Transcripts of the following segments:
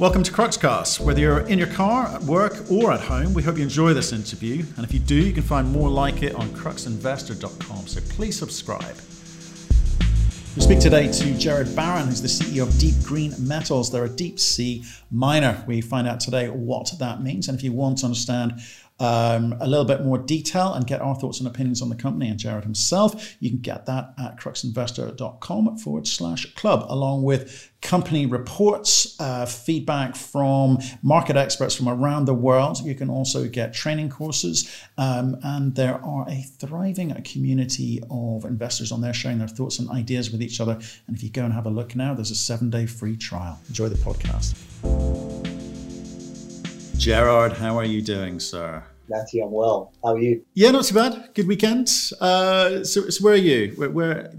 Welcome to Cruxcast. Whether you're in your car, at work, or at home, we hope you enjoy this interview. And if you do, you can find more like it on cruxinvestor.com. So please subscribe. We speak today to Gerard Barron, who's the CEO of Deep Green Metals. They're a deep sea miner. We find out today what that means. And if you want to understand um, a little bit more detail and get our thoughts and opinions on the company and Gerard himself, you can get that at cruxinvestor.com forward slash club, along with company reports, uh, feedback from market experts from around the world. You can also get training courses, um, and there are a thriving community of investors on there sharing their thoughts and ideas with each other. And if you go and have a look now, there's a seven day free trial. Enjoy the podcast. Gerard, how are you doing, sir? Matthew, I'm well. How are you? Yeah, not too bad. Good weekend. Uh, so, so, where are you? Where, where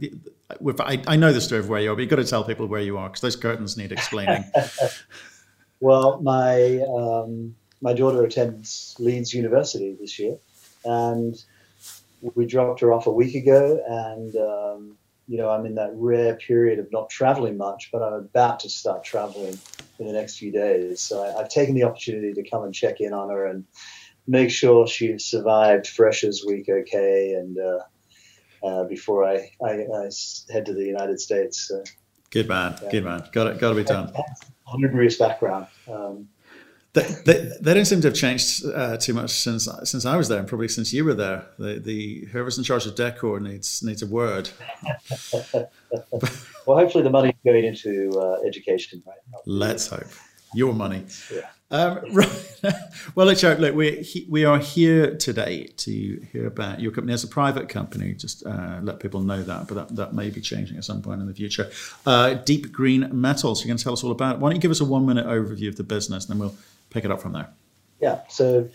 I, I, know the story of where you are, but you've got to tell people where you are because those curtains need explaining. well, my um, my daughter attends Leeds University this year, and we dropped her off a week ago, and um, you know I'm in that rare period of not traveling much, but I'm about to start traveling in the next few days. So I, have taken the opportunity to come and check in on her and make sure she survived Freshers Week okay, and uh, uh, before I, I, I, head to the United States. Uh, good man, yeah. good man. Got it, got to be done. Honduras background. Um, they, they, they, don't seem to have changed uh, too much since since I was there, and probably since you were there. The, the whoever's in charge of decor needs needs a word. well, hopefully the money's going into uh, education, right? Let's hope your money. Yeah. Um, right. well, look, look, we we are here today to hear about your company as a private company. Just uh, let people know that, but that, that may be changing at some point in the future. Uh, Deep Green Metals. You're going to tell us all about it. Why don't you give us a one minute overview of the business, and then we'll pick it up from there. Yeah. So,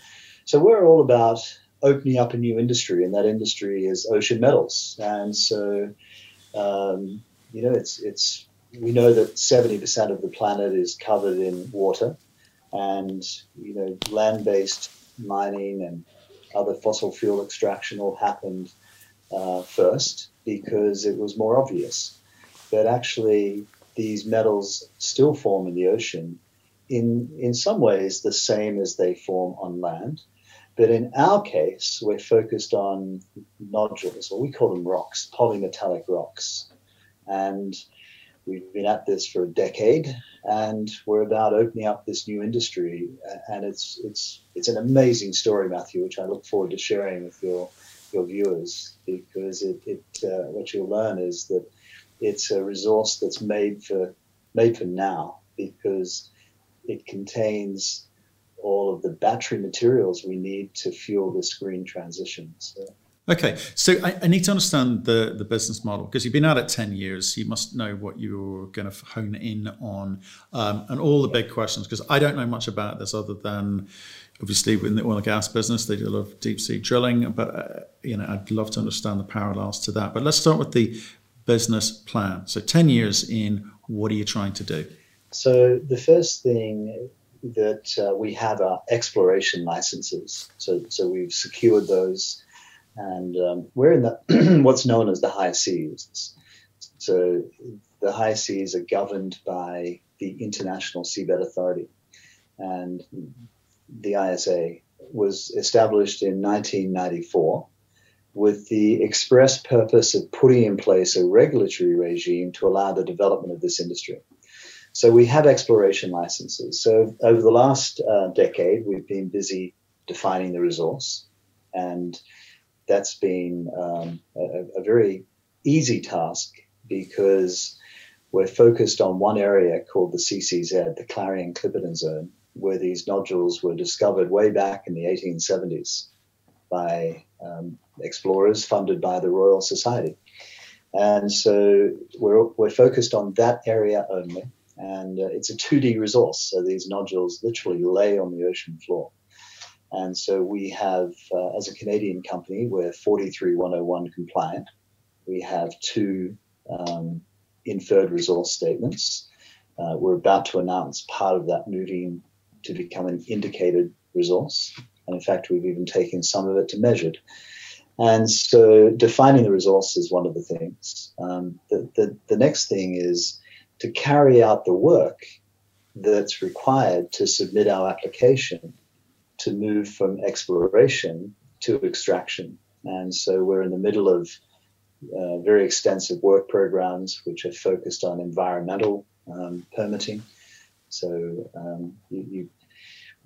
so we're all about opening up a new industry, and that industry is ocean metals. And so, um, you know, it's it's we know that 70% of the planet is covered in water and you know land-based mining and other fossil fuel extraction all happened uh, first because it was more obvious. But actually, these metals still form in the ocean in, in some ways the same as they form on land. But in our case, we're focused on nodules, or we call them rocks, polymetallic rocks. And We've been at this for a decade, and we're about opening up this new industry. And it's it's it's an amazing story, Matthew, which I look forward to sharing with your your viewers because it, it uh, what you'll learn is that it's a resource that's made for made for now because it contains all of the battery materials we need to fuel this green transition. So Okay, so I, I, need to understand the, the business model because you've been at it 10 years. You must know what you're going to hone in on um, and all the big questions because I don't know much about this other than obviously in the oil and gas business, they do a lot of deep sea drilling, but uh, you know, I'd love to understand the parallels to that. But let's start with the business plan. So 10 years in, what are you trying to do? So the first thing that uh, we have are exploration licenses. So, so we've secured those and um, we're in the what's known as the high seas. So the high seas are governed by the International Seabed Authority, and the ISA was established in 1994 with the express purpose of putting in place a regulatory regime to allow the development of this industry. So we have exploration licenses. So over the last uh, decade, we've been busy defining the resource and that's been um, a, a, very easy task because we're focused on one area called the CCZ, the Clarion Clipperton Zone, where these nodules were discovered way back in the 1870s by um, explorers funded by the Royal Society. And so we're, we're focused on that area only. And uh, it's a 2D resource. So these nodules literally lay on the ocean floor. And so we have, uh, as a Canadian company, we're 43101 compliant. We have two um, inferred resource statements. Uh, we're about to announce part of that moving to become an indicated resource. And in fact, we've even taken some of it to measured. And so defining the resource is one of the things. Um, the, the, the next thing is to carry out the work that's required to submit our application to move from exploration to extraction. And so we're in the middle of uh, very extensive work programs which are focused on environmental um, permitting. So um, you, you,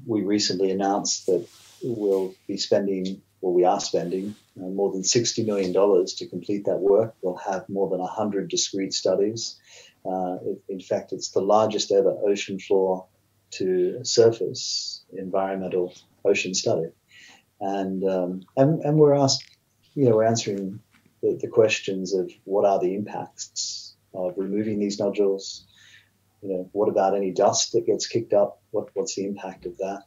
we recently announced that we'll be spending, well, we are spending uh, more than $60 million to complete that work. We'll have more than 100 discrete studies. Uh, in fact, it's the largest ever ocean floor to surface environmental ocean study. And, um, and, and we're asked, you know, we're answering the, the questions of what are the impacts of removing these nodules, you know, what about any dust that gets kicked up? What, what's the impact of that?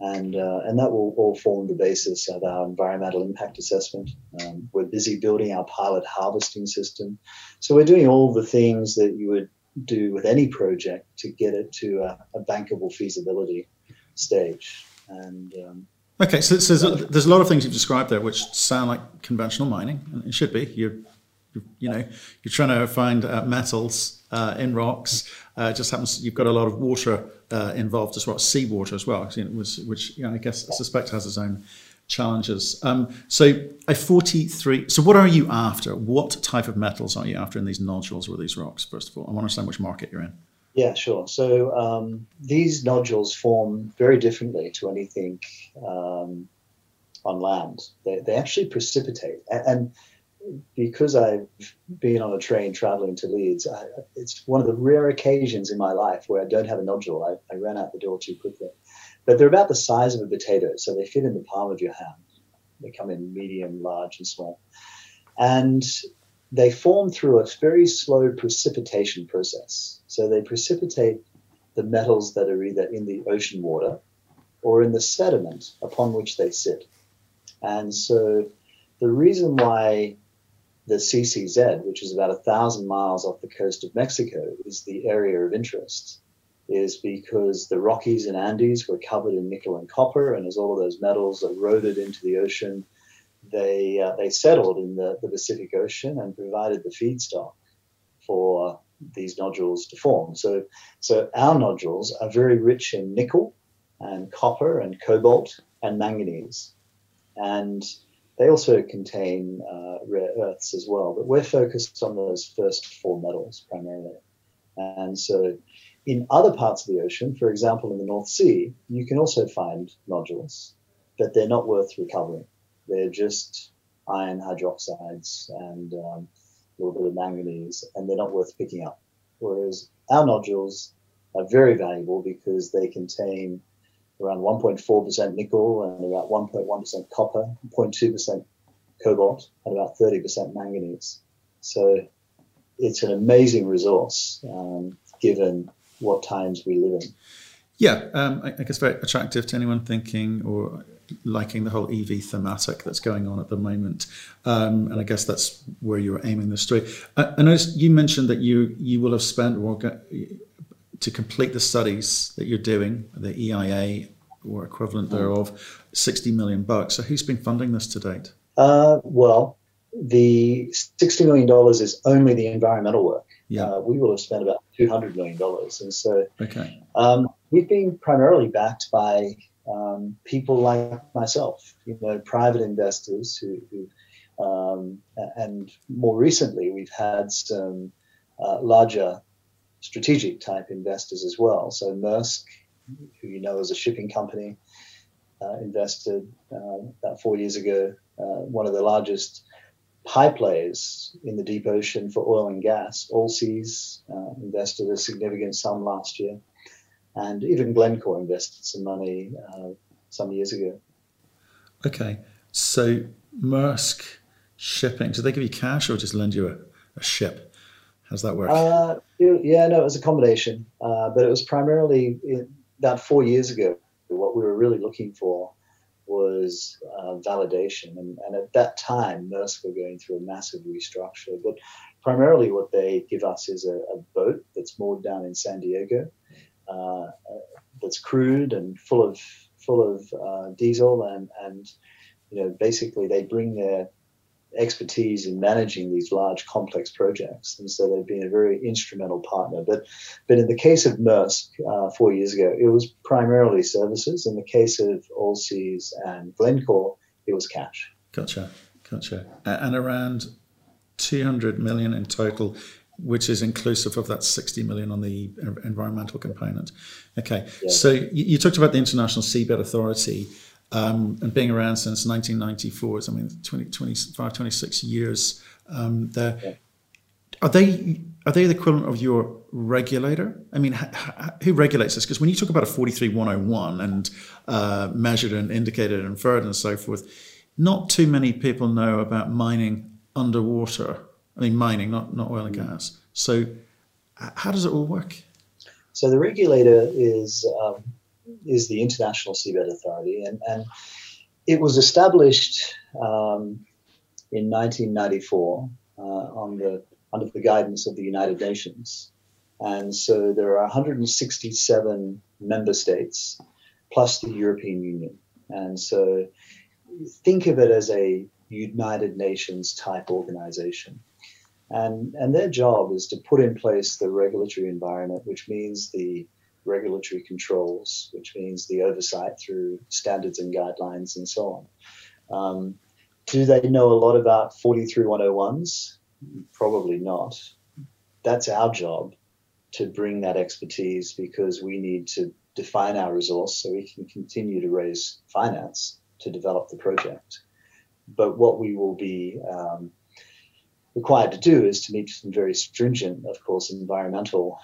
And, uh, and that will all form the basis of our environmental impact assessment. Um, we're busy building our pilot harvesting system. So we're doing all the things that you would do with any project to get it to a, a bankable feasibility stage. And um, okay, so, so there's, a, there's, a, lot of things you've described there which sound like conventional mining, and it should be. You're, you know, you're trying to find uh, metals uh, in rocks. Uh, it just happens you've got a lot of water uh, involved as well, seawater as well, which you know, I guess I suspect has its own challenges. Um, so a 43. So what are you after? What type of metals are you after in these nodules or these rocks? First of all, I want to understand which market you're in. Yeah, sure. So um, these nodules form very differently to anything um, on land. They, they actually precipitate, and, and because I've been on a train traveling to Leeds, I, it's one of the rare occasions in my life where I don't have a nodule. I, I, ran out the door too quickly. But they're about the size of a potato, so they fit in the palm of your hand. They come in medium, large, and small. And they form through a very slow precipitation process. So they precipitate the metals that are either in the ocean water or in the sediment upon which they sit. And so the reason why the CCZ, which is about a thousand miles off the coast of Mexico, is the area of interest, is because the Rockies and Andes were covered in nickel and copper, and as all of those metals eroded into the ocean, they uh, they settled in the, the Pacific Ocean and provided the feedstock for these nodules to form. So, so our nodules are very rich in nickel and copper and cobalt and manganese, and they also contain uh, rare earths as well, but we're focused on those first four metals primarily. And so, in other parts of the ocean, for example, in the North Sea, you can also find nodules, but they're not worth recovering. They're just iron hydroxides and um, a little bit of manganese, and they're not worth picking up. Whereas our nodules are very valuable because they contain around 1.4% nickel and about 1.1% copper, 0.2% cobalt, and about 30% manganese. So it's an amazing resource um, given what times we live in. Yeah, um, I, I guess very attractive to anyone thinking or liking the whole EV thematic that's going on at the moment. Um, and I guess that's where you're aiming the story. I, I noticed you mentioned that you you will have spent or to complete the studies that you're doing, the EIA or equivalent thereof, 60 million bucks. So who's been funding this to date? Uh, well, the $60 million is only the environmental work. Yeah. Uh, we will have spent about $200 million. And so okay. Um, we've been primarily backed by um, people like myself, you know, private investors who, who um, and more recently we've had some uh, larger strategic type investors as well. So Maersk who you know as a shipping company, uh, invested uh, about four years ago, uh, one of the largest pipe layers in the deep ocean for oil and gas. Allseas uh, invested a significant sum last year, and even Glencore invested some money uh, some years ago. Okay, so Maersk shipping, did they give you cash or just lend you a, a ship? How's that work? Uh, yeah, no, it was a combination, uh, but it was primarily in, about four years ago, what we were really looking for was uh, validation. And, and, at that time, Maersk were going through a massive restructure. But primarily, what they give us is a, a boat that's moored down in San Diego, uh, that's crewed and full of full of uh, diesel, and and you know basically they bring their expertise in managing these large complex projects, and so they've been a very instrumental partner. But but in the case of Maersk uh, four years ago, it was primarily services. In the case of Allseas and Glencore, it was cash. Gotcha, gotcha. And around 200 million in total which is inclusive of that 60 million on the environmental component. Okay, yeah. so you, you, talked about the International Seabed Authority um, and being around since 1994, so I mean 20, 25, 26 years um, there. Yeah. Are they are they the equivalent of your regulator? I mean, who regulates this? Because when you talk about a 43101 and uh, measured and indicated and inferred and so forth, not too many people know about mining underwater. I mean, mining, not not oil and mm. gas. So, how does it all work? So the regulator is um, is the International Seabed Authority, and, and it was established um, in 1994 uh, on the under the guidance of the United Nations. And so there are 167 member states plus the European Union. And so think of it as a United Nations type organization. And, and their job is to put in place the regulatory environment, which means the regulatory controls, which means the oversight through standards and guidelines and so on. Um, do they know a lot about 43101s? Probably not. That's our job to bring that expertise because we need to define our resource so we can continue to raise finance to develop the project. But what we will be um, required to do is to meet some very stringent, of course, environmental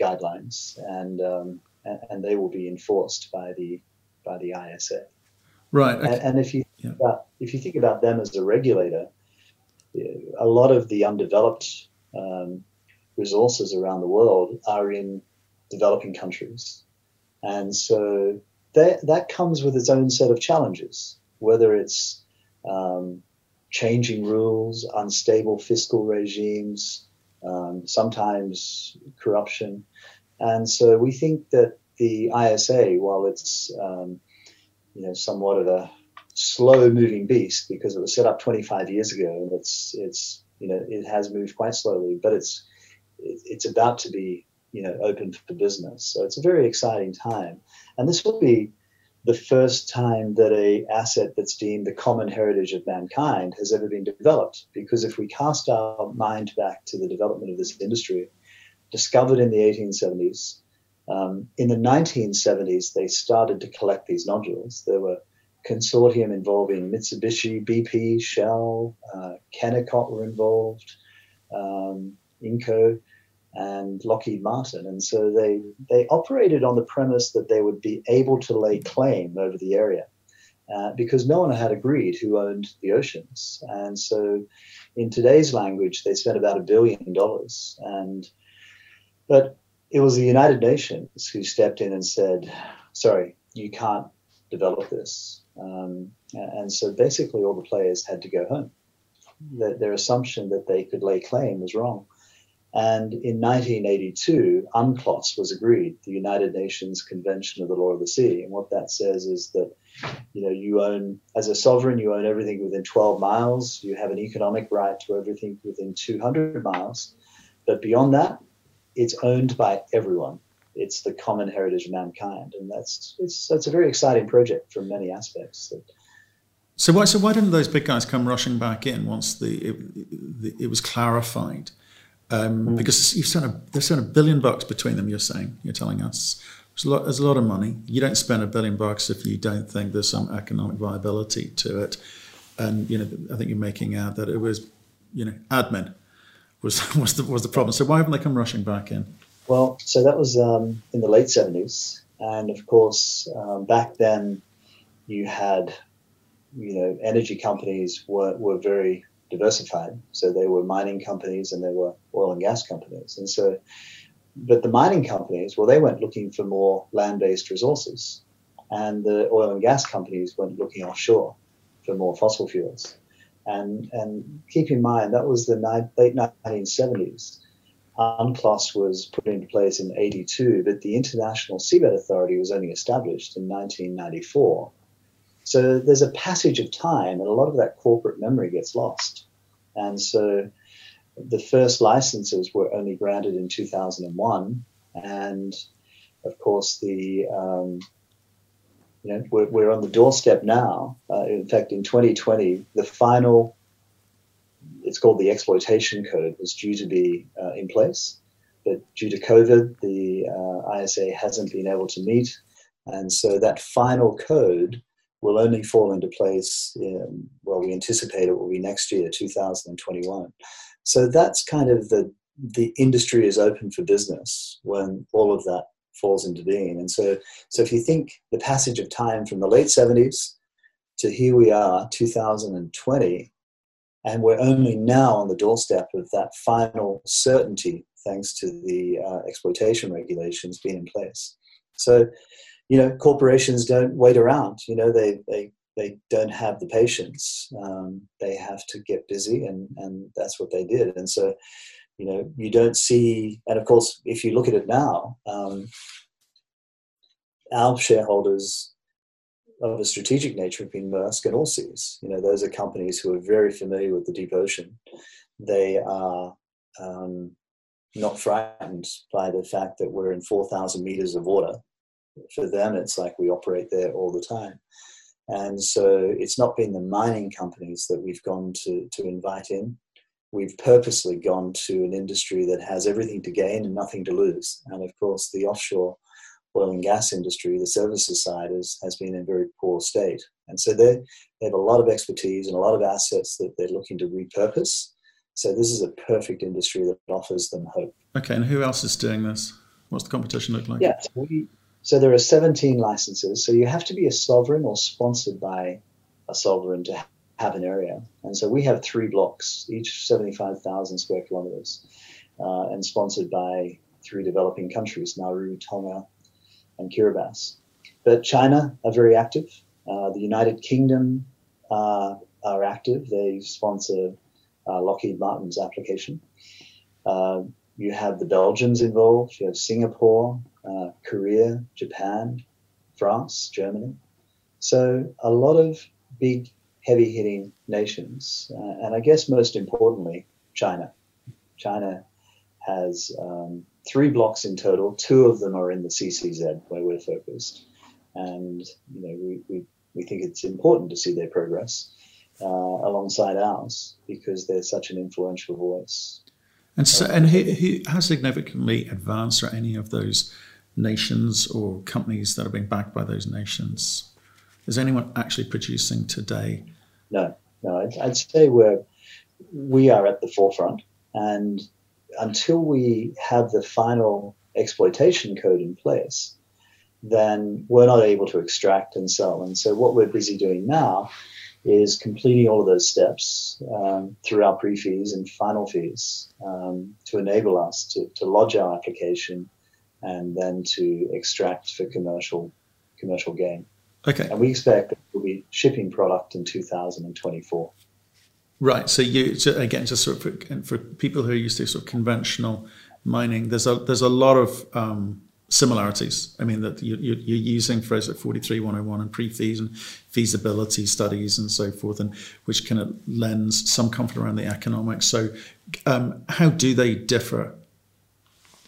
guidelines, and, um, and, and they will be enforced by the by the ISA. Right. Okay. And, and, if you yeah. about, if you think about them as a regulator, a lot of the undeveloped um, resources around the world are in developing countries, and so that that comes with its own set of challenges. Whether it's um, changing rules, unstable fiscal regimes, um, sometimes corruption. And so we think that the ISA, while it's um, you know somewhat of a slow-moving beast because it was set up 25 years ago and it's it's you know it has moved quite slowly, but it's it's about to be you know open for business. So it's a very exciting time, and this will be the first time that a asset that's deemed the common heritage of mankind has ever been developed. Because if we cast our mind back to the development of this industry, discovered in the 1870s, um, in the 1970s they started to collect these nodules. There were consortium involving Mitsubishi, BP, Shell, uh, Kennecott were involved, um, Inco and Lockheed Martin. And so they, they operated on the premise that they would be able to lay claim over the area uh, because no one had agreed who owned the oceans. And so in today's language, they spent about a billion dollars. And but it was the United Nations who stepped in and said, sorry, you can't develop this. Um, and so basically all the players had to go home. Their, their assumption that they could lay claim was wrong. And in 1982, UNCLOS was agreed, the United Nations Convention of the Law of the Sea. And what that says is that, you know, you own, as a sovereign, you own everything within 12 miles. You have an economic right to everything within 200 miles. But beyond that, it's owned by everyone. It's the common heritage of mankind. And that's, it's, it's a very exciting project from many aspects. so why, so why didn't those big guys come rushing back in once the, it, it was clarified? Um, mm. Because you've spent a, they've spent a billion bucks between them. You're saying you're telling us there's a, lot, there's a lot of money. You don't spend a billion bucks if you don't think there's some economic viability to it. And you know, I think you're making out that it was, you know, admin was was the was the problem. So why haven't they come rushing back in? Well, so that was um, in the late '70s, and of course, um, back then you had, you know, energy companies were were very diversified. So they were mining companies and they were oil and gas companies. And so, but the mining companies, well, they went looking for more land based resources. And the oil and gas companies went looking offshore for more fossil fuels. And, and keep in mind, that was the ni- late 1970s. UNCLOS was put into place in 82, but the International Seabed Authority was only established in 1994. So there's a passage of time, and a lot of that corporate memory gets lost. And so the first licenses were only granted in 2001, and of course the um, you know we're, we're, on the doorstep now. Uh, in fact, in 2020, the final it's called the exploitation code was due to be uh, in place, but due to COVID, the uh, ISA hasn't been able to meet, and so that final code will only fall into place. In, well, we anticipate it will be next year, 2021. So that's kind of the the industry is open for business when all of that falls into being. And so, so if you think the passage of time from the late 70s to here we are, 2020, and we're only now on the doorstep of that final certainty thanks to the uh, exploitation regulations being in place. So, you know, corporations don't wait around. You know, they they they don't have the patience. Um, they have to get busy, and and that's what they did. And so, you know, you don't see. And of course, if you look at it now, um, our shareholders of a strategic nature have been Maersk and Allseas. You know, those are companies who are very familiar with the deep ocean. They are um, not frightened by the fact that we're in 4,000 meters of water. For them, it's like we operate there all the time. And so it's not been the mining companies that we've gone to, to invite in. We've purposely gone to an industry that has everything to gain and nothing to lose. And of course, the offshore oil and gas industry, the services side, is, has been in very poor state. And so they, they have a lot of expertise and a lot of assets that they're looking to repurpose. So this is a perfect industry that offers them hope. Okay, and who else is doing this? What's the competition look like? Yeah, so we, so there are 17 licenses. So you have to be a sovereign or sponsored by a sovereign to have an area. And so we have three blocks, each 75,000 square kilometers, uh, and sponsored by three developing countries, Nauru, Tonga, and Kiribati. But China are very active. Uh, the United Kingdom uh, are active. They sponsor uh, Lockheed Martin's application. Uh, you have the Belgians involved. You have Singapore, uh, Korea, Japan, France, Germany. So a lot of big, heavy hitting nations. Uh, and I guess most importantly, China. China has um, three blocks in total. Two of them are in the CCZ where we're focused. And, you know, we, we, we think it's important to see their progress uh, alongside ours because they're such an influential voice. And so, and how significantly advanced are any of those nations or companies that are being backed by those nations? Is anyone actually producing today? No, no. I'd, I'd say we're we are at the forefront, and until we have the final exploitation code in place, then we're not able to extract and sell. And so, what we're busy doing now is completing all of those steps um, through our pre fees and final fees um, to enable us to, to lodge our application and then to extract for commercial commercial gain. Okay. And we expect that we'll be shipping product in 2024. Right. So you so again, just sort of for, for, people who are used to sort of conventional mining, there's a there's a lot of um, similarities. I mean that you, you, you're using Fraser 43101 and pre-fees and feasibility studies and so forth, and which kind of lends some comfort around the economics. So, um, how do they differ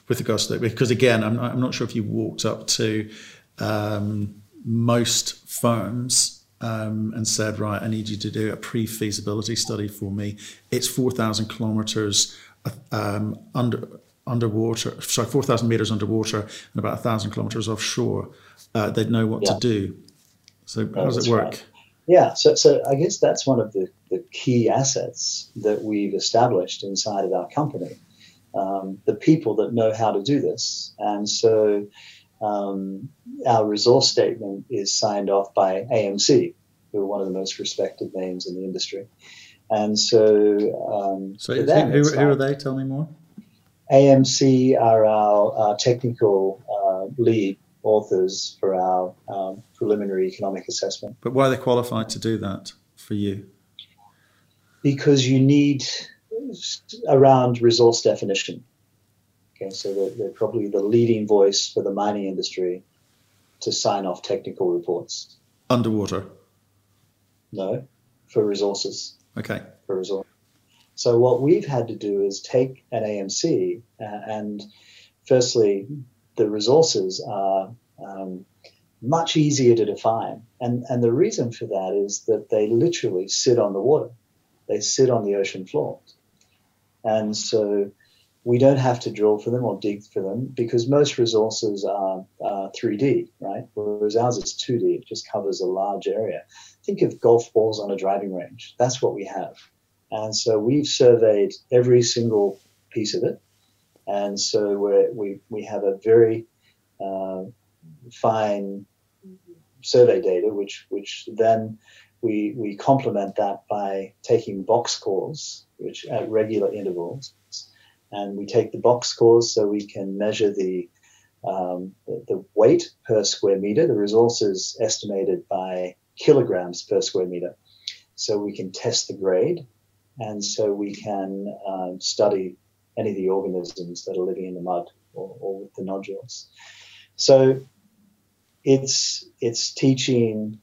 with regards to that? Because again, I'm not, I'm not sure if you walked up to um, most firms um, and said, right, I need you to do a pre-feasibility study for me. It's 4,000 kilometers um, under underwater, sorry, 4,000 meters underwater and about 1,000 kilometers offshore. Uh, they'd know what yeah. to do. So how does it work? Right. Yeah, so, so I guess that's one of the, the key assets that we've established inside of our company um, the people that know how to do this. And so um, our resource statement is signed off by AMC, who are one of the most respected names in the industry. And so, um, so who, who, who, are they? Tell me more. AMC are our, our technical uh, lead authors for our um, preliminary economic assessment. But why are they qualified to do that for you? Because you need around resource definition. Okay, so they're, they're, probably the leading voice for the mining industry to sign off technical reports. Underwater. No, for resources. Okay. For resources. So what we've had to do is take an AMC uh, and firstly, the resources are um, much easier to define. And, and the reason for that is that they literally sit on the water. They sit on the ocean floor. And so we don't have to drill for them or dig for them because most resources are, 3D, right? Whereas ours is 2D. It just covers a large area. Think of golf balls on a driving range. That's what we have. And so we've surveyed every single piece of it. And so we we, we have a very uh, fine survey data, which, which then we, we complement that by taking box cores, which at regular intervals. And we take the box cores so we can measure the, um, the, the weight per square meter. The resource is estimated by kilograms per square meter. So we can test the grade and so we can um, study any of the organisms that are living in the mud or, or with the nodules. So it's it's teaching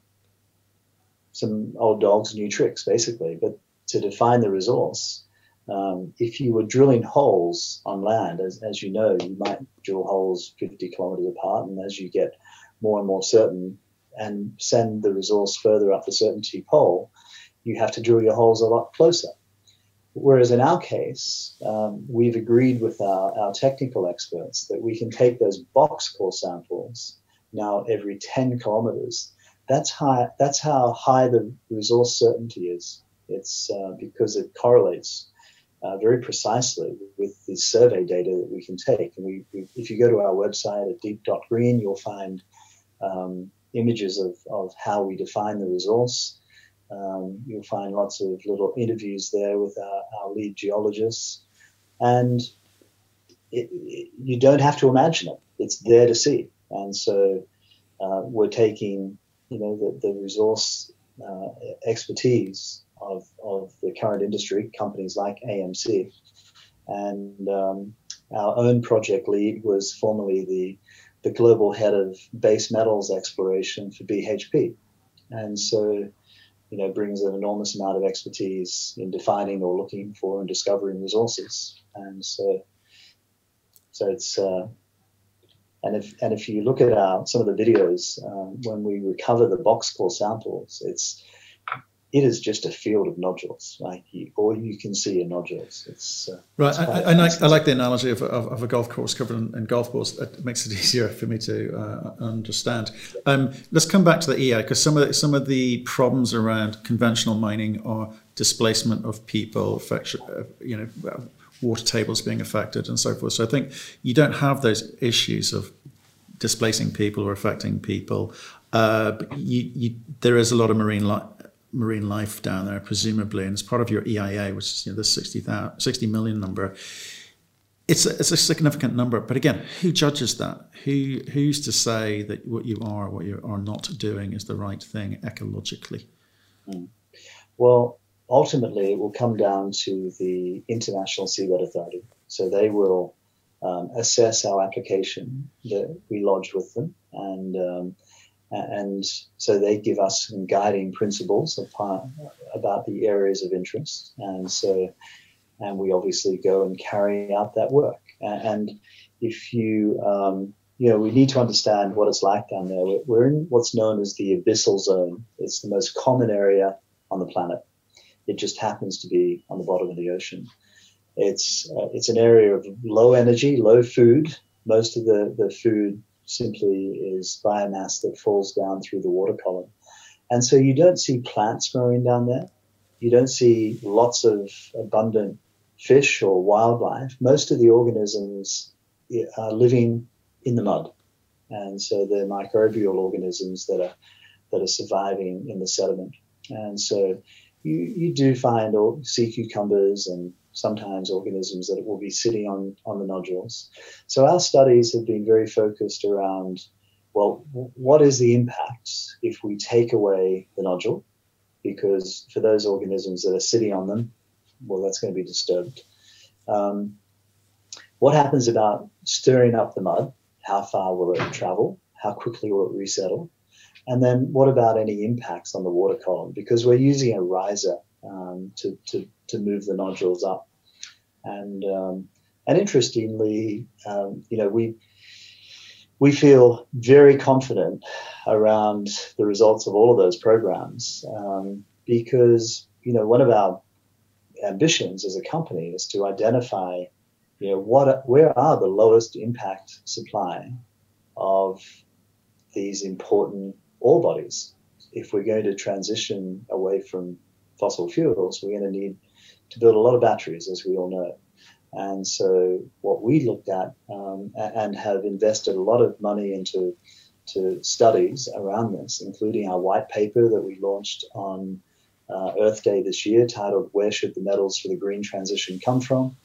some old dogs new tricks, basically. But to define the resource, um, if you were drilling holes on land, as, as you know, you might drill holes 50 kilometers apart, and as you get more and more certain and send the resource further up the certainty pole, you have to drill your holes a lot closer. Whereas in our case, um, we've agreed with our, our technical experts that we can take those box core samples now every 10 kilometers. That's high. That's how high the resource certainty is. It's uh, because it correlates uh, very precisely with the survey data that we can take. And we, we, if you go to our website at deep.green, you'll find um, images of, of how we define the resource. Um, you'll find lots of little interviews there with our, our lead geologists. And it, it, you don't have to imagine it, it's there to see. And so uh, we're taking, you know, the, the resource uh, expertise of, of the current industry, companies like AMC. And um, our own project lead was formerly the, the global head of base metals exploration for BHP. And so you know, brings an enormous amount of expertise in defining or looking for and discovering resources. And so, so it's, uh, and if and if you look at our, some of the videos um, when we recover the box core samples, it's it is just a field of nodules. Like you, all you can see are nodules. It's uh, right. I, I, like, I, like, the analogy of, of, of, a golf course covered in, in, golf balls. It makes it easier for me to uh, understand. Um, let's come back to the EI because some of the, some of the problems around conventional mining are displacement of people, uh, you know, water tables being affected, and so forth. So I think you don't have those issues of displacing people or affecting people. Uh, you, you, there is a lot of marine life marine life down there, presumably, and it's part of your EIA, which is you know, the 60, 60 million number. It's a, it's a significant number, but again, who judges that? Who who's to say that what you are, what you are not doing, is the right thing ecologically? Mm. Well, ultimately, it will come down to the International Seabed Authority. So they will um, assess our application that we lodge with them, and um, and so they give us some guiding principles about the areas of interest. And so, and we obviously go and carry out that work. And if you, um, you know, we need to understand what it's like down there. We're in what's known as the abyssal zone. It's the most common area on the planet. It just happens to be on the bottom of the ocean. It's uh, it's an area of low energy, low food. Most of the, the food simply is biomass that falls down through the water column. And so you don't see plants growing down there. You don't see lots of abundant fish or wildlife. Most of the organisms are living in the mud. And so they're microbial organisms that are that are surviving in the sediment. And so you, you do find sea cucumbers and sometimes organisms that will be sitting on, on the nodules. So our studies have been very focused around, well, what is the impact if we take away the nodule? Because for those organisms that are sitting on them, well, that's going to be disturbed. Um, what happens about stirring up the mud? How far will it travel? How quickly will it resettle? And then what about any impacts on the water column? Because we're using a riser um, to, to, to move the nodules up. And, um, and interestingly, um, you know, we, we feel very confident around the results of all of those programs um, because, you know, one of our ambitions as a company is to identify, you know, what, where are the lowest impact supply of these important ore bodies. If we're going to transition away from fossil fuels, we're going to need to build a lot of batteries, as we all know. And so, what we looked at um, and have invested a lot of money into to studies around this, including our white paper that we launched on uh, Earth Day this year, titled "Where Should the Metals for the Green Transition Come From?"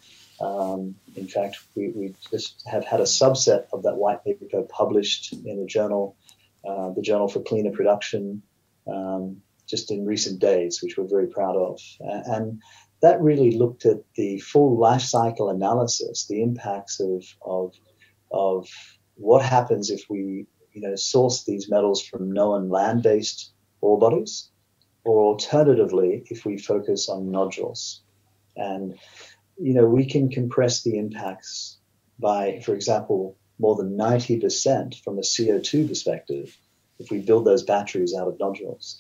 Um, in fact, we, we, just have had a subset of that white paper published in a journal uh, the Journal for Cleaner Production, um, just in recent days, which we're very proud of. And that really looked at the full life cycle analysis, the impacts of, of, of what happens if we you know, source these metals from known land-based ore bodies, or alternatively, if we focus on nodules. And, you know, we can compress the impacts by, for example, more than 90% from a CO2 perspective if we build those batteries out of nodules.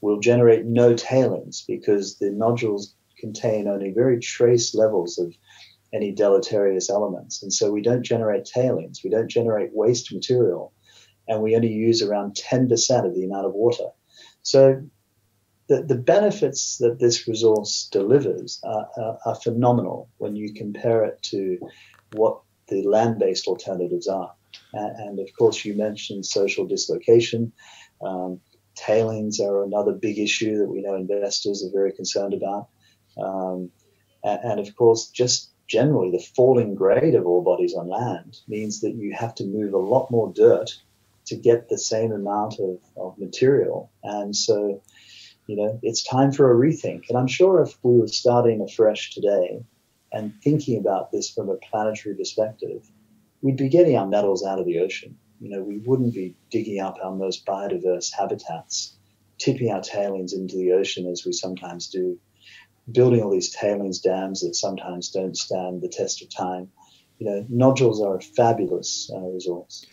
We'll generate no tailings because the nodules contain only very trace levels of any deleterious elements. And so we don't generate tailings, we don't generate waste material, and we only use around 10% of the amount of water. So the, the benefits that this resource delivers are, are, are phenomenal when you compare it to what the land based alternatives are. And, of course, you mentioned social dislocation. Um, tailings are another big issue that we know investors are very concerned about. Um, and, and, of course, just generally, the falling grade of ore bodies on land means that you have to move a lot more dirt to get the same amount of, of material. And so, you know, it's time for a rethink. And I'm sure if we were starting afresh today, and thinking about this from a planetary perspective, we'd be getting our metals out of the ocean. You know, we wouldn't be digging up our most biodiverse habitats, tipping our tailings into the ocean as we sometimes do, building all these tailings dams that sometimes don't stand the test of time. You know, nodules are a fabulous uh, resource.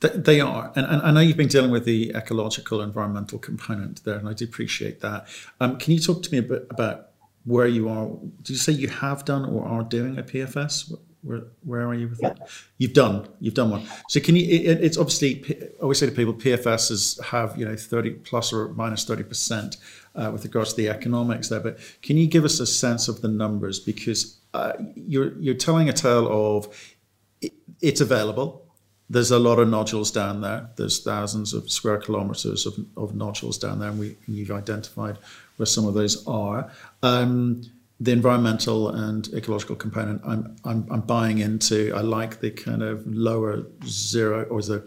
They are, and, I know you've been dealing with the ecological, environmental component there, and I do appreciate that. Um, can you talk to me a bit about where you are. Did you say you have done or are doing a PFS? Where, where are you with yeah. that? You've done. You've done one. So can you? It, it's obviously. I always say to people, PFSs have you know thirty plus or minus thirty percent uh, with regards to the economics there. But can you give us a sense of the numbers because uh, you're you're telling a tale of it, it's available. There's a lot of nodules down there. There's thousands of square kilometers of, of nodules down there, and we and you've identified where some of those are. Um, the environmental and ecological component, I'm, I'm, I'm buying into. I like the kind of lower zero or the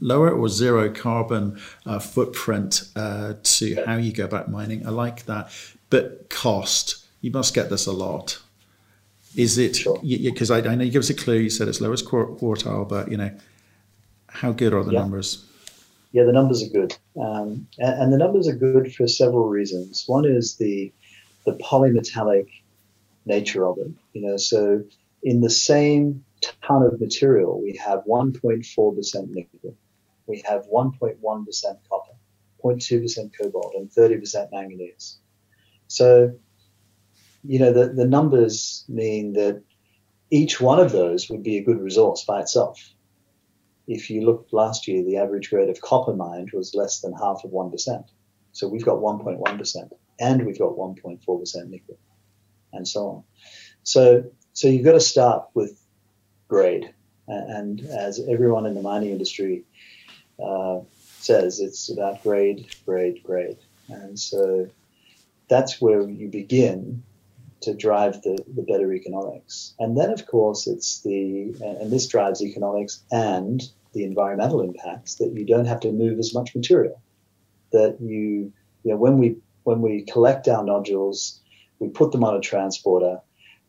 lower or zero carbon uh, footprint uh, to how you go about mining. I like that. But cost, you must get this a lot. Is it because sure. I, I, know you give us a clue? You said it's lowest quartile, but you know, how good are the yeah. numbers? Yeah, the numbers are good, um, and, and, the numbers are good for several reasons. One is the the polymetallic nature of it. You know, so in the same ton of material, we have 1.4 percent nickel, we have 1.1 percent copper, 0.2 percent cobalt, and 30 percent manganese. So, you know, the, the numbers mean that each one of those would be a good resource by itself if you looked last year, the average grade of copper mined was less than half of 1%. So we've got 1.1%, and we've got 1.4% nickel, and so on. So, so you've got to start with grade. And as everyone in the mining industry uh, says, it's about grade, grade, grade. And so that's where you begin to drive the, the better economics. And then, of course, it's the, and this drives economics and the environmental impacts that you don't have to move as much material. That you, you know, when we, when we collect our nodules, we put them on a transporter,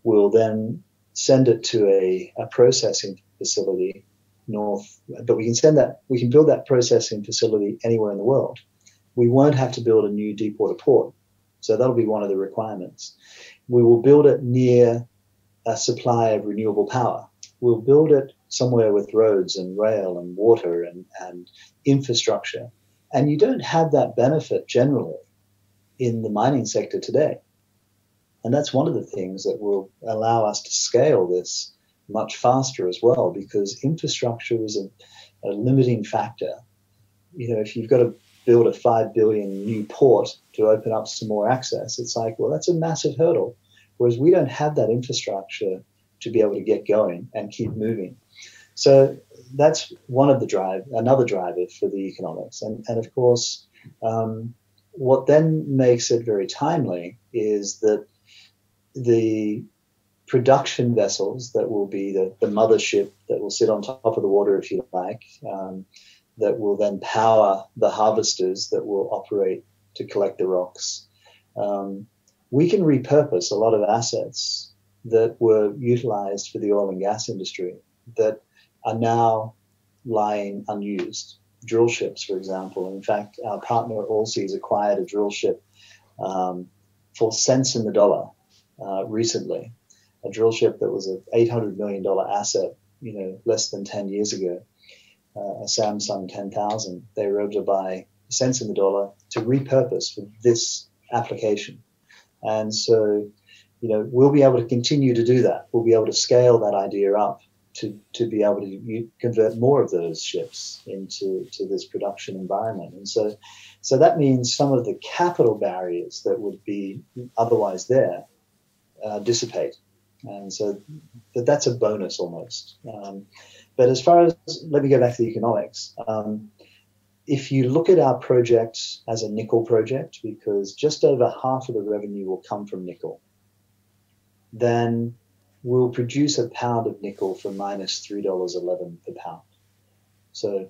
we'll then send it to a, a processing facility north, but we can send that, we can build that processing facility anywhere in the world. We won't have to build a new deepwater port. So that'll be one of the requirements. We will build it near a supply of renewable power. We'll build it somewhere with roads and rail and water and, and infrastructure. And you don't have that benefit generally in the mining sector today. And that's one of the things that will allow us to scale this much faster as well, because infrastructure is a, a limiting factor. You know, if you've got to build a five billion new port to open up some more access, it's like, well, that's a massive hurdle. Whereas we don't have that infrastructure to be able to get going and keep moving. So that's one of the drive, another driver for the economics. And, and of course, um, what then makes it very timely is that the production vessels that will be the, the mothership that will sit on top of the water, if you like, um, that will then power the harvesters that will operate to collect the rocks. Um, we can repurpose a lot of assets that were utilized for the oil and gas industry that are now lying unused. Drill ships, for example. In fact, our partner Allseas acquired a drill ship um, for cents in the dollar uh, recently. A drill ship that was an $800 million asset, you know, less than 10 years ago. Uh, a Samsung 10,000. They were able to buy cents in the dollar to repurpose for this application. And so, you know, we'll be able to continue to do that. We'll be able to scale that idea up to, to be able to convert more of those ships into to this production environment. And so, so that means some of the capital barriers that would be otherwise there uh, dissipate. And so that, that's a bonus almost. Um, but as far as, let me go back to the economics. Um, if you look at our project as a nickel project, because just over half of the revenue will come from nickel, then we'll produce a pound of nickel for minus three dollars eleven per pound. So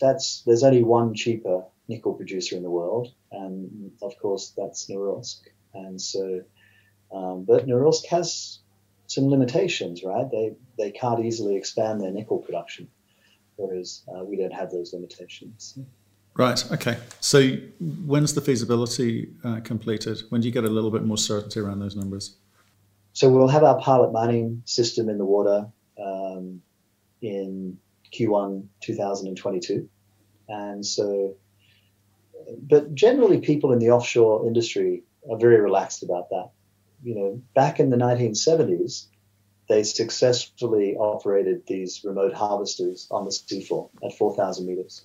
that's there's only one cheaper nickel producer in the world, and of course that's Norilsk. And so, um, but Norilsk has some limitations, right? They they can't easily expand their nickel production whereas uh, we don't have those limitations. Right. Okay. So when's the feasibility uh, completed? When do you get a little bit more certainty around those numbers? So we'll have our pilot mining system in the water um, in Q1 2022, and so. But generally, people in the offshore industry are very relaxed about that. You know, back in the 1970s, they successfully operated these remote harvesters on the seafloor at 4,000 meters.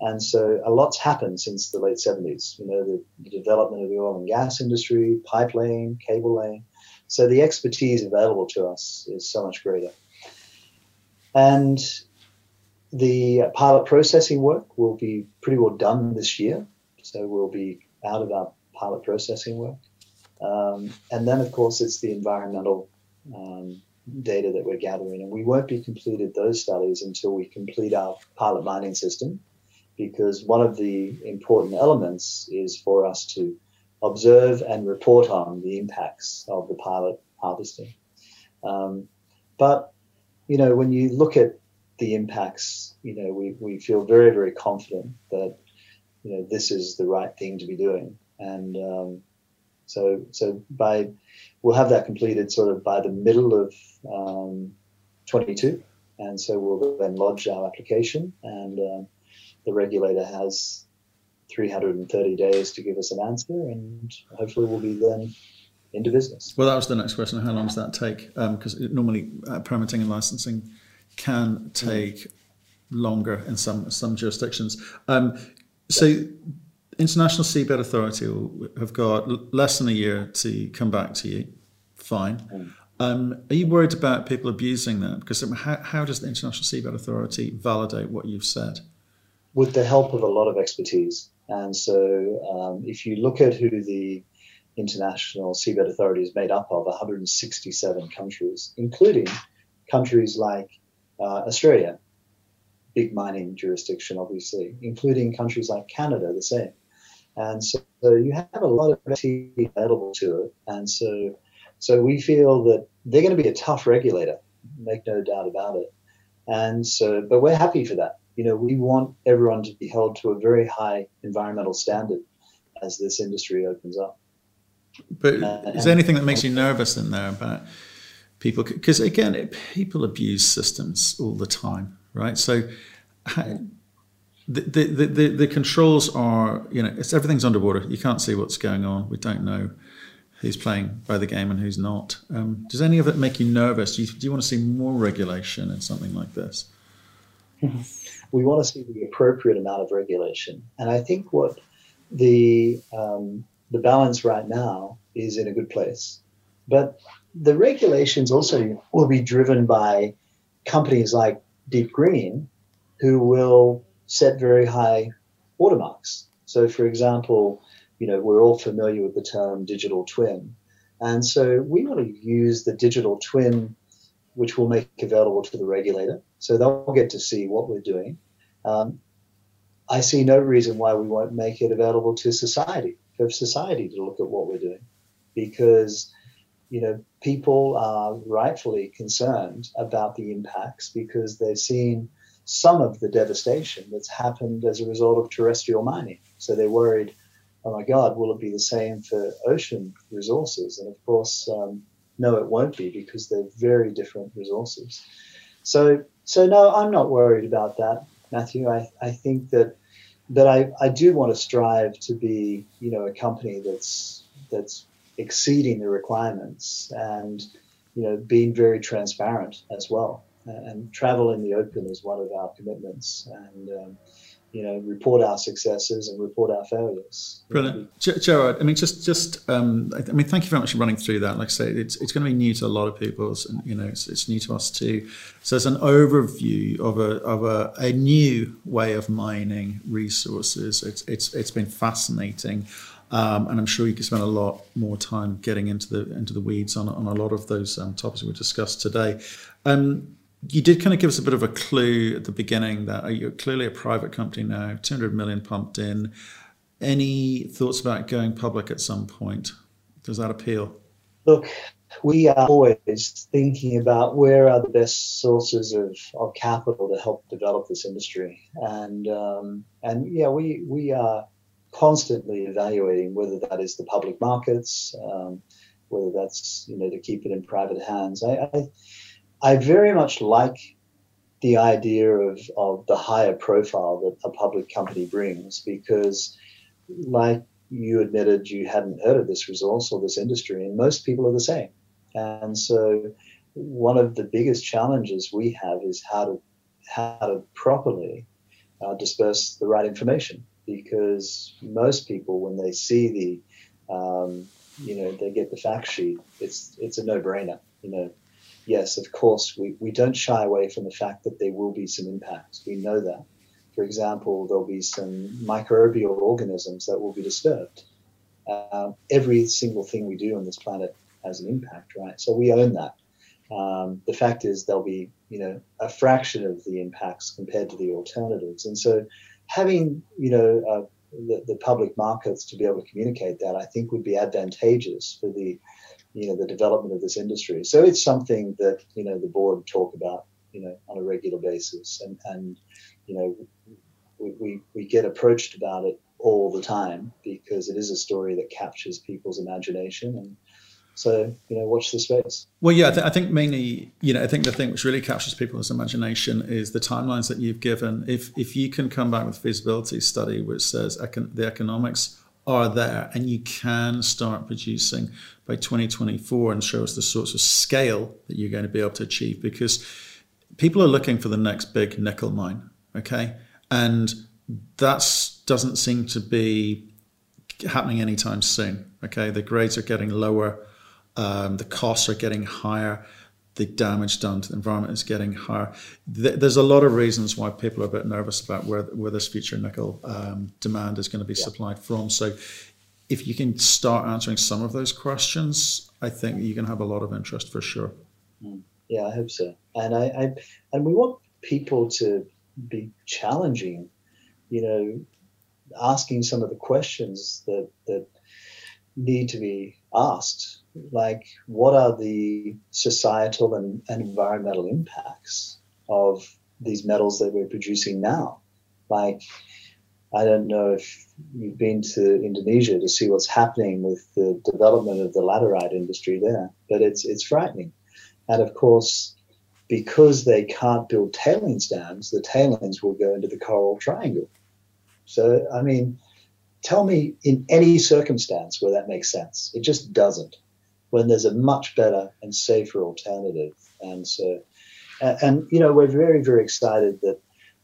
And so a lot's happened since the late 70s. You know, the, the, development of the oil and gas industry, pipeline, cable laying. So the expertise available to us is so much greater. And the pilot processing work will be pretty well done this year. So we'll be out of our pilot processing work. Um, and then, of course, it's the environmental um, data that we're gathering. And we won't be completed those studies until we complete our pilot mining system, because one of the important elements is for us to observe and report on the impacts of the pilot harvesting. Um, but, you know, when you look at the impacts, you know, we, we feel very, very confident that, you know, this is the right thing to be doing. And um, so, so by we'll have that completed sort of by the middle of um, 22, and so we'll then lodge our application, and uh, the regulator has 330 days to give us an answer, and hopefully we'll be then into business. Well, that was the next question. How long does that take? Because um, normally uh, permitting and licensing can take mm. longer in some some jurisdictions. Um, so International Seabed Authority have got less than a year to come back to you. Fine. Mm. Um, are you worried about people abusing that? Because how, how does the International Seabed Authority validate what you've said? With the help of a lot of expertise. And so um, if you look at who the International Seabed Authority is made up of, 167 countries, including countries like uh, Australia, big mining jurisdiction, obviously, including countries like Canada, the same. And so, so you have a lot of expertise available to it. And so, so we feel that they're going to be a tough regulator, make no doubt about it. And so, but we're happy for that. You know, we want everyone to be held to a very high environmental standard as this industry opens up. But uh, is there anything that makes you nervous in there about people? Because again, it, people abuse systems all the time, right? So the, the, the, the, controls are, you know, it's everything's underwater. You can't see what's going on. We don't know who's playing by the game and who's not. Um, does any of it make you nervous? Do you, do you want to see more regulation in something like this? We want to see the appropriate amount of regulation. And I think what the um, the balance right now is in a good place. But the regulations also will be driven by companies like Deep Green, who will set very high watermarks. So, for example, you know, we're all familiar with the term digital twin. And so we want to use the digital twin, which we'll make available to the regulator. So they'll get to see what we're doing. Um, I see no reason why we won't make it available to society, for society to look at what we're doing, because you know people are rightfully concerned about the impacts because they've seen some of the devastation that's happened as a result of terrestrial mining. So they're worried, oh my God, will it be the same for ocean resources? And of course, um, no, it won't be because they're very different resources. So, so no, I'm not worried about that, Matthew. I, I think that but I, I do want to strive to be, you know, a company that's that's exceeding the requirements and, you know, being very transparent as well. And travel in the open is one of our commitments. And um, you know, report our successes and report our failures. Brilliant, Gerard. I mean, just just um, I mean, thank you very much for running through that. Like I say, it's it's going to be new to a lot of people, and you know, it's, it's new to us too. So it's an overview of a of a, a new way of mining resources. It's it's it's been fascinating. Um, and I'm sure you could spend a lot more time getting into the into the weeds on, on a lot of those um, topics we discussed today. Um, you did kind of give us a bit of a clue at the beginning that you're clearly a private company now, 200 million pumped in. Any thoughts about going public at some point? Does that appeal? Look, we are always thinking about where are the best sources of, of capital to help develop this industry, and um, and yeah, we we are constantly evaluating whether that is the public markets, um, whether that's you know to keep it in private hands. I, I I very much like the idea of, of the higher profile that a public company brings because, like you admitted, you hadn't heard of this resource or this industry, and most people are the same. And so, one of the biggest challenges we have is how to how to properly uh, disperse the right information because most people, when they see the um, you know, they get the fact sheet. It's it's a no-brainer. You know, yes, of course, we, we don't shy away from the fact that there will be some impacts. We know that. For example, there'll be some microbial organisms that will be disturbed. Uh, every single thing we do on this planet has an impact, right? So we own that. Um, the fact is, there'll be, you know, a fraction of the impacts compared to the alternatives. And so having, you know, uh, the, the public markets to be able to communicate that, I think would be advantageous for the you know the development of this industry. So it's something that you know the board talk about you know on a regular basis, and and you know we, we, we get approached about it all the time because it is a story that captures people's imagination. And so you know watch the space. Well yeah I, th- I, think mainly you know i think the thing which really captures people's imagination is the timelines that you've given. If if you can come back with a feasibility study which says econ- the economics are there and you can start producing by 2024 and show us the sorts of scale that you're going to be able to achieve because people are looking for the next big nickel mine okay? And that doesn't seem to be happening anytime soon okay? The grades are getting lower um, the costs are getting higher the damage done to the environment is getting higher. There's a lot of reasons why people are a bit nervous about where, where this future nickel um, demand is going to be yeah. supplied from. So, if you can start answering some of those questions, I think you can have a lot of interest for sure. Mm. Yeah, I hope so. And I, I and we want people to be challenging, you know, asking some of the questions that that need to be asked like what are the societal and, and environmental impacts of these metals that we're producing now. Like, I don't know if you've been to Indonesia to see what's happening with the development of the laterite industry there, but it's it's frightening. And of course, because they can't build tailings dams, the tailings will go into the coral triangle. So, I mean, tell me in any circumstance where that makes sense. It just doesn't. When there's a much better and safer alternative, and so, and, you know, we're very very excited that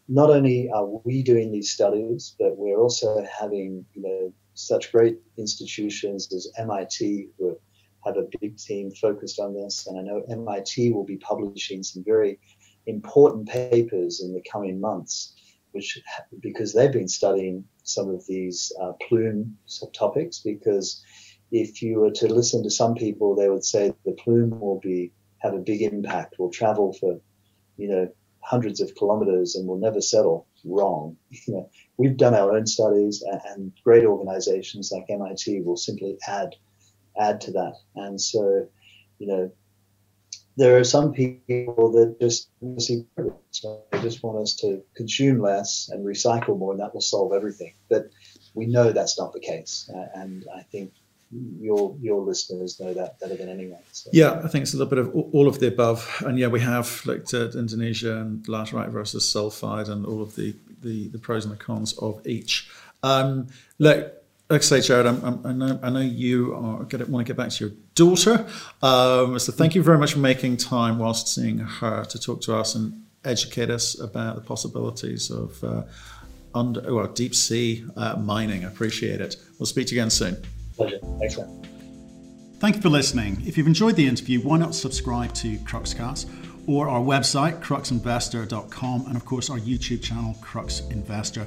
not only are we doing these studies, but we're also having you know such great institutions as MIT who have a big team focused on this, and I know MIT will be publishing some very important papers in the coming months, which because they've been studying some of these uh, plume topics. Because if you were to listen to some people, they would say the plume will be have a big impact, will travel for you know hundreds of kilometers and will never settle wrong. You know, we've done our own studies, and great organizations like MIT will simply add add to that. And so, you know, there are some people that just so they just want us to consume less and recycle more, and that will solve everything. But we know that's not the case, uh, and I think your your listeners know that better than anyone. So. Yeah, I think it's a little bit of all of the above, and yeah, we have looked at Indonesia and laterite versus sulfide, and all of the the, the pros and the cons of each. Um, look, like I say, Gerard, I'm, I'm, i know I know you are gonna want to get back to your daughter, um, so thank you very much for making time whilst seeing her to talk to us and educate us about the possibilities of. Uh, under, well, deep sea uh, mining. I appreciate it. We'll speak to you again soon. Pleasure. Thanks, man. Thank you for listening. If you've enjoyed the interview, why not subscribe to Cruxcast or our website, cruxinvestor.com, and of course our YouTube channel, Crux Investor.